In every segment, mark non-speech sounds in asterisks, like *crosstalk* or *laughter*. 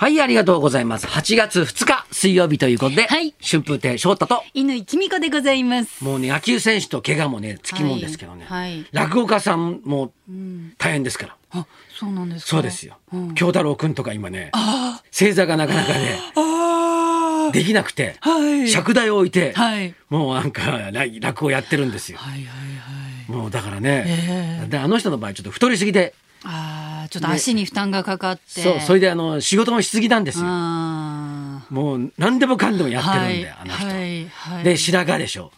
はい、ありがとうございます。8月2日水曜日ということで、はい春風亭昇太と、乾きみこでございます。もうね、野球選手と怪我もね、つきもんですけどね、はいはい落語家さんも大変ですから。あ、そうなんですか？そうですようん。京太郎くんとか今ね、正座がなかなかね、あできなくて、はい尺台を置いて、はいもうなんか来落語やってるんですよ。はいはいはい。もうだからね、ええであの人の場合ちょっと太りすぎて、ああ、ちょっと足に負担がかかって。そう、それであの仕事もしすぎなんですよ。あもう何でもかんでもやってるんで、はいあの人。はいはいで、白髪でしょ。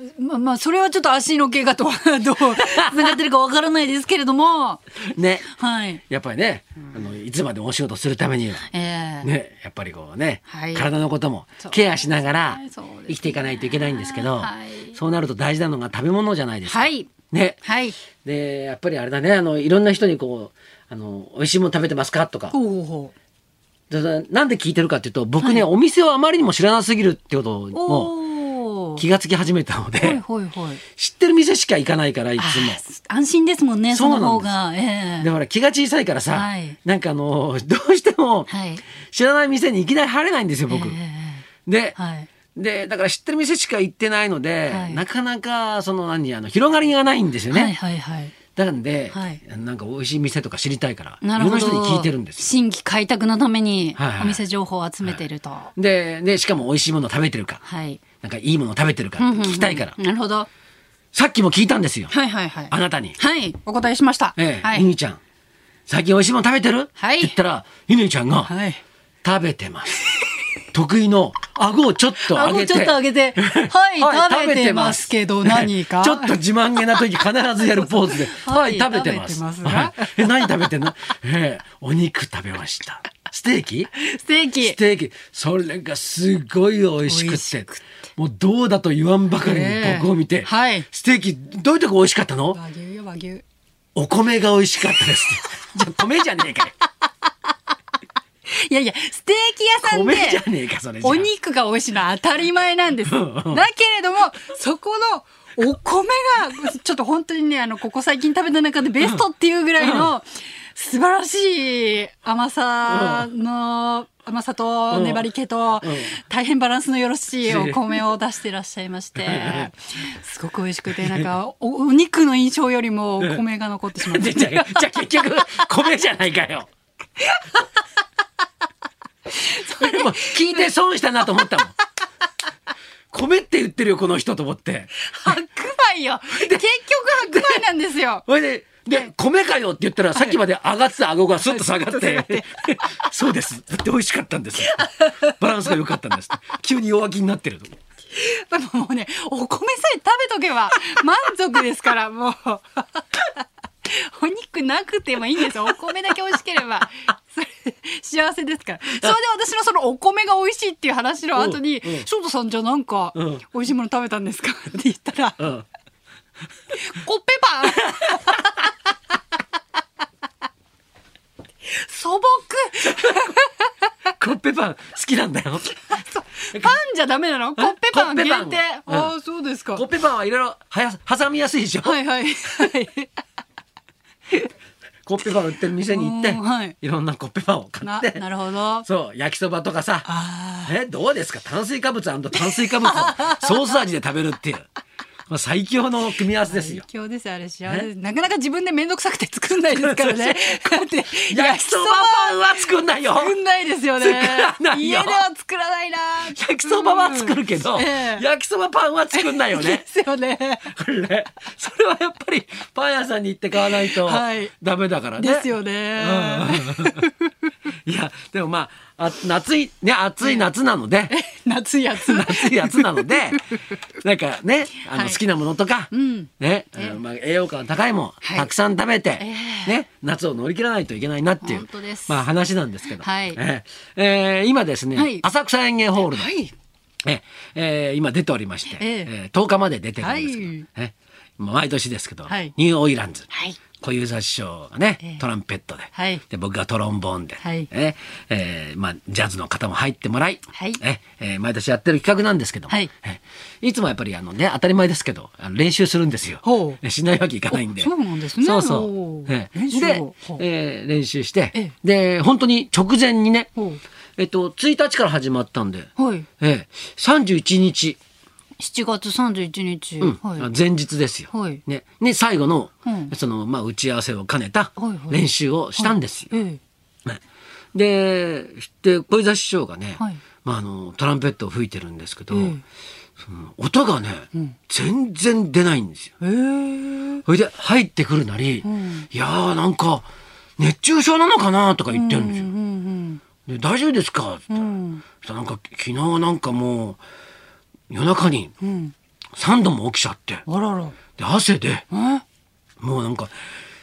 ーまあまあ、それはちょっと足の怪我とはどう繋がってるかわからないですけれども。ね。はい。やっぱりね、あのいつまでもお仕事するためには、ええね、やっぱりこうね、はい体のこともそうケアしながら生きていかないといけないんですけど、はいそうなると大事なのが食べ物じゃないですか。はい。ね。はい。で、やっぱりあれだね、あの、いろんな人にこう、あの、美味しいもの食べてますか？とか。ほうほうほでなんで聞いてるかっていうと、僕ね、お店をあまりにも知らなすぎるってことう。をおー気がつき始めたので、はいはいはい。知ってる店しか行かないから、いつも。安心ですもんね、その方が。ええでほら気が小さいからさ、はいなんかあの *laughs* どうしてもはい知らない店にいきなり入れないんですよ僕。えで、えはい。でだから知ってる店しか行ってないので、はいなかなかその何あの広がりがないんですよね。はいはいはい。だからで、はいなんか美味しい店とか知りたいからい。ろんな人に聞いてるんですよ。新規開拓のためにはいはいお店情報を集めてると。はででしかも美味しいもの食べてるかい。なんかいいもの食べてるか聞きたいから、なるほど。さっきも聞いたんですよ、はいはいはい。あなたに。はい。お答えしました。ええ、はい。ゆにちゃん最近美味しいもの食べてる、はいって言ったらゆにちゃんが、はい。食べてます。*laughs* 得意の顎をちょっと上げて。顎ちょっと上げて *laughs* はい食べてますけど何か？ちょっと自慢げな時必ずやるポーズで。*laughs* は、はいい食べてます。はいえ、何食べてんの？*laughs* ええお肉食べました。ステーキ？ステーキス。テーキ。それがすごい美味しくって。もうどうだと言わんばかりに僕を見て、ええはいステーキどういうとこ美味しかったの？和牛よ和牛。お米が美味しかったです。じゃあ米じゃねえかよ。いやいや、ステーキ屋さん米じゃで。ねえか、それじゃあお肉が美味しいのは当たり前なんです。だけれども、そこのお米が、ちょっと本当にね、あの、ここ最近食べた中でベストっていうぐらいの、素晴らしい甘さの、甘さと粘り気と大変バランスのよろしいお米を出していらっしゃいまして、*laughs* すごく美味しくて、なんか、おお肉の印象よりもお米が残ってしまって。*laughs* じゃあ、じゃあ結局、米じゃないかよ。*laughs* でも、聞いて損したなと思ったもん。*laughs* 米って言ってるよ、この人と思って。白米よ結局白米なんですよそれで、で、米かよって言ったら、さっきまで上がってた顎がスッと下がって、そうです。だって美味しかったんです。バランスが良かったんです。急に弱気になってる。でももうね、お米さえ食べとけば満足ですから、もう。*laughs* お肉なくてもいいんですよ。お米だけ美味しければ。*laughs* 幸せですから。それで私のそのお米が美味しいっていう話の後にうんうん、翔太さんじゃあなんかうん、美味しいもの食べたんですか？*laughs* って言ったら、うん。コッペパン素朴コッペパン好きなんだよ。パンじゃダメなの？コッペパンコッペパン限定うんああ、そうですか。コッペパンはいろいろはや挟みやすいでしょ？はいはい。はい。コッペパン売ってる店に行って、うんはい。いろんなコッペパンを買なって、なるほど。そう、焼きそばとかさ、あえ、どうですか？炭水化物炭水化物をソース味で食べるっていう。まあ最強の組み合わせですよ。最強ですよあれ幸せなかなか自分で面倒くさくて作んないですからね。*laughs* だって焼きそばパンは作んないよ。作んないですよね。よ。家では作らないな。焼きそばは作るけど、うん。ええ焼きそばパンは作んないよでね。すよね。これね、それはやっぱりパン屋さんに行って買わないとはい。ダメだからね。ですよねいや、でもまあ、あ夏い、ね、暑い夏なので、夏やつ暑い夏なので、*laughs* なんかね、あのはい。好きなものとか、ん。ね、あのまあ、栄養価の高いもん、はい。たくさん食べて、えね、夏を乗り切らないといけないなっていう本当です。まあ話なんですけど、はい。えーえー今ですね、はい。浅草園芸ホールで、はい。ええー今出ておりまして、ええ。えー10日まで出てるんですけど、はい。え毎年ですけど、はい。ニューオイランズ、はい小遊三師匠がね、ええ。トランペットで,、はい。で僕がトロンボーンで、はい。ええ。ーまあ、ジャズの方も入ってもらい、はい。ええ。ー毎年やってる企画なんですけども、はい。えいつもやっぱりあの、ね、当たり前ですけどあの練習するんですよ。しないわけいかないんで。おそうなんですね。そうそおう、ええ。練習を。でえー練習して、えで本当に直前にねえっと、1日から始まったんで、はい。ええ、31日、7月31日。うんはい。前日ですよ。はいね、ね最後の、うんそのまあ打ち合わせを兼ねたはいはい練習をしたんですよ。ええ。ねで、で小遊三師匠がね、はいまああのトランペットを吹いてるんですけど、ええその音がね、全然出ないんですよ。ええ。それで入ってくるなり、んいやーなんか熱中症なのかなとか言ってるんですよ。うんで大丈夫ですかって言ったらなんか昨日なんかもう夜中にうん。うん。3度も起きちゃってあらら。で汗でえ？もうなんか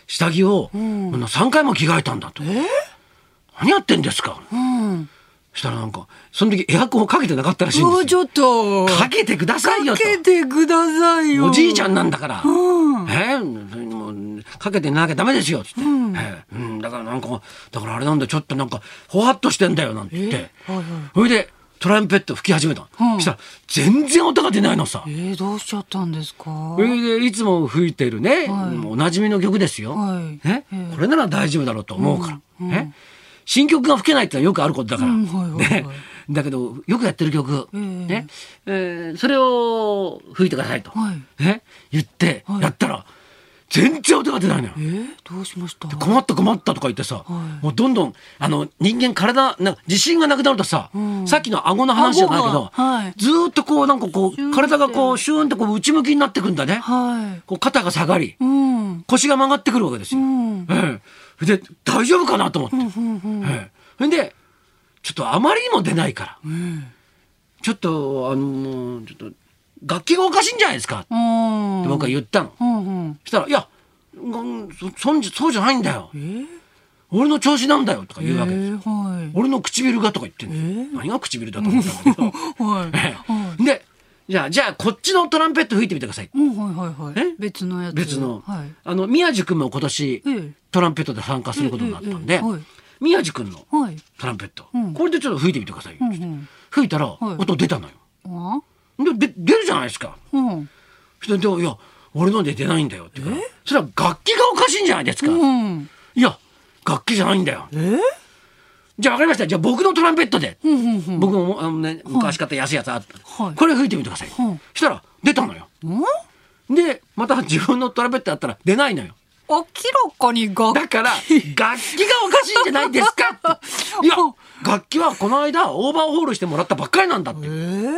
下着を、ん3回も着替えたんだと。何やってんですか？うん。そしたらなんかその時エアコンをかけてなかったらしいんですよ。もうちょっと。かけてくださいよと。かけてくださいよ。おじいちゃんなんだから。うん。え？ーもうかけてなきゃダメですよっつって、え？ーうん、だからなんかだからあれなんだちょっとなんかほわっとしてんだよなんて言ってはいはいそれでトランペット吹き始めたの、うん。そしたら全然音が出ないのさ。えー、どうしちゃったんですか？いつも吹いてるね、はい。おなじみの曲ですよ、はい。ねええこれなら大丈夫だろうと思うから、うん。ね新曲が吹けないってのはよくあることだから、うんはいはいはい。ね。だけどよくやってる曲、ええね。えーそれを吹いてくださいと、はい。ね、言ってはい。やったら全然音が出ないのよえ。ー、どうしました？困った困ったとか言ってさ、はいもうどんどんあの人間体な自信がなくなるとさ、んさっきの顎の話じゃないけど、はいずーっとこうなんかこう体がこうシューンとこう内向きになってくんだね、はい。こう肩が下がりうん。腰が曲がってくるわけですよ。うん。ええで大丈夫かなと思って、うんうんええでちょっとあまりにも出ないからうん。ちょっとあのちょっと楽器がおかしいんじゃないですかってうん。僕は言ったの。うんうん。そしたら「いやうんそそんじそうじゃないんだよえー、俺の調子なんだよ」とか言うわけですよ。えー、はい。俺の唇がとか言ってんの、え何が唇だと思ったんだけどはい。でじゃあじゃあこっちのトランペット吹いてみてくださいうん、はいはいはい。え？別のやつ。別の、はい。あの宮地君も今年ええトランペットで参加することになったんで、宮地君のはい。トランペット、うんこれでちょっと吹いてみてくださいよ、うんうん。吹いたらい音出たのよ、あ？でで出るじゃないですか。うん。それでいや俺ので出ないんだよって言うから。それは楽器がおかしいんじゃないですか、うん。いや楽器じゃないんだよ。え？じゃあ分かりました。じゃあ僕のトランペットで、うんうんうん。僕もあの、ね、昔買った安いやつあった、はい。これ吹いてみてください、はいそしたら出たのよ。うん？でまた自分のトランペットやったら出ないのよ。明らかに楽だから楽器がおかしいんじゃないですか *laughs* いや楽器はこの間オーバーホールしてもらったばっかりなんだって。えー、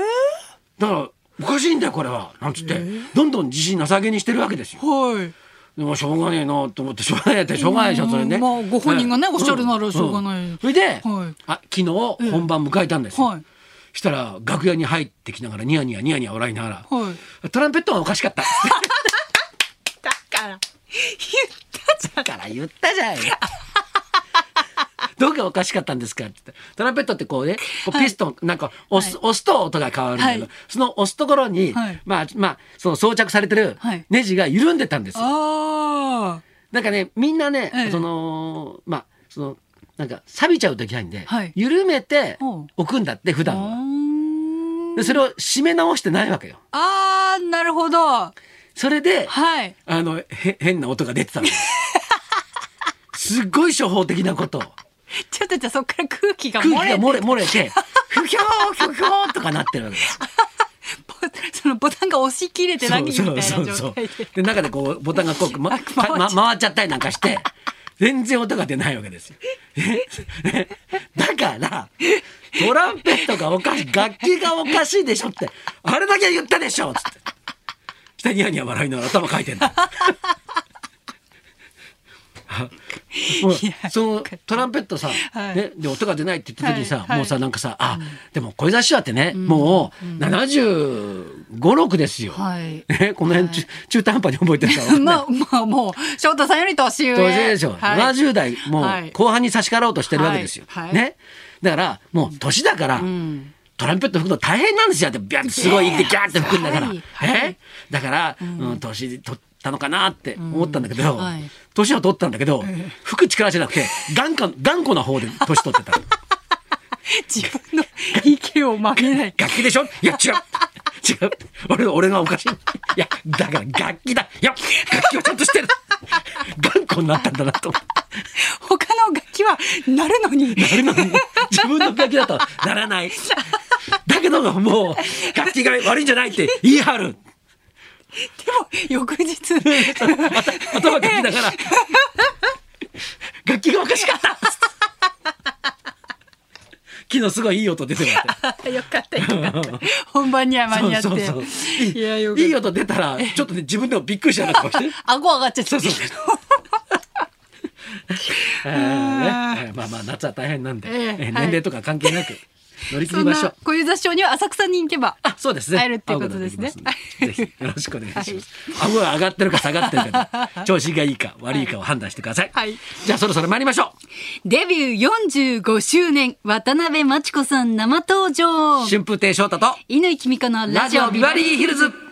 だからおかしいんだよこれは。なんつって。どんどん自信なさげにしてるわけですよ。はい。でもしょうがねえなと思ってしょうがないってしょうがないでしょそれね。うんまあご本人がねうん。おっしゃるならしょうがない。ん。それで、はい。あ昨日本番迎えたんですよ、はい。したら楽屋に入ってきながらニヤニヤニヤニヤ笑いながら、はい。トランペットはおかしかった *laughs* だから、言ったじゃん。だから言ったじゃんよ。どこがおかしかったんですかって言ってトランペットってこうねこうピストン、なんか押す,、押すと音が変わるんだけど、はいその押すところに、はいまあまあその装着されてるはいネジが緩んでたんですよ。あなんかねみんなね、ええそのまあそのなんか錆びちゃう時ないんで、はい緩めて置くんだって普あ。段は。ーでそれを締め直してないわけよ。あー、なるほど。はそれで、い。あのへ変な音が出てたの。*laughs* すっごい処方的なことを。*laughs* ちょっとじゃあそっから空気が空漏れが漏れ漏れて、ふひょーひょひょーとかなってるわけです。ボ *laughs* そのボタンが押し切れてないみたいな状態で。で中でこうボタンがこう、まあ回っま、回っちゃったりなんかして全然音が出ないわけですよ。えだからトランペットがおかしい楽器がおかしいでしょってあれだけ言ったでしょっつって。下ニヤニヤ笑いながら頭かいてんだ。そのトランペットさ、はい。ね、で音が出ないって言った時にさ、もうさなんかさあ、でも小枝師匠ってね、もう75、6ですよ。この辺、中中途半端に覚えてるから。*laughs* まあまあもう翔太さんより年上。当然でしょ、はい。70代もはい。う後半に差し掛ろうとしてるわけですよ。ね、だからもう年だから、ん。トランペット吹くの大変なんですよ。ってビャッてすごいギャーって吹くんだから。えだから、うん年とたのかなって思ったんだけど、うんはい。年は取ったんだけど、吹く力じゃなくて頑固頑固な方で年取ってた。自分の意見を曲げない。*laughs* 楽器でしょ？いや違う。違う。俺俺がおかしい。いやだから楽器だ。いや楽器はちゃんとしてる。頑固になったんだなと他の楽器はなるのに。なるのに。自分の楽器だとならない。だけどもう楽器が悪いんじゃないって言い張るでも、翌日。頭楽器だから楽器がおかしかった *laughs* 昨日すごいいい音出てもらってよかったよかった。本番には間に合って。そうそうそういいいいい音出たらちょっとね自分でもびっくりしたな顔して *laughs* 顎上がっちゃった。そうそう *laughs* まあまあ夏は大変なんで、えええーはい年齢とか関係なく乗り切りましょう。な小遊三師匠には浅草に行けば。あ、そうですね。会えるっていうことですねぜひよろしくお願いします。顎が上がってるか下がってるかで、調子がいいか悪いかを判断してください。はいじゃあそろそろ参りましょデビュー45周年、渡辺真知子さん生登場う。。春風亭昇太と乾きみかのララジオビバリーヒルズ。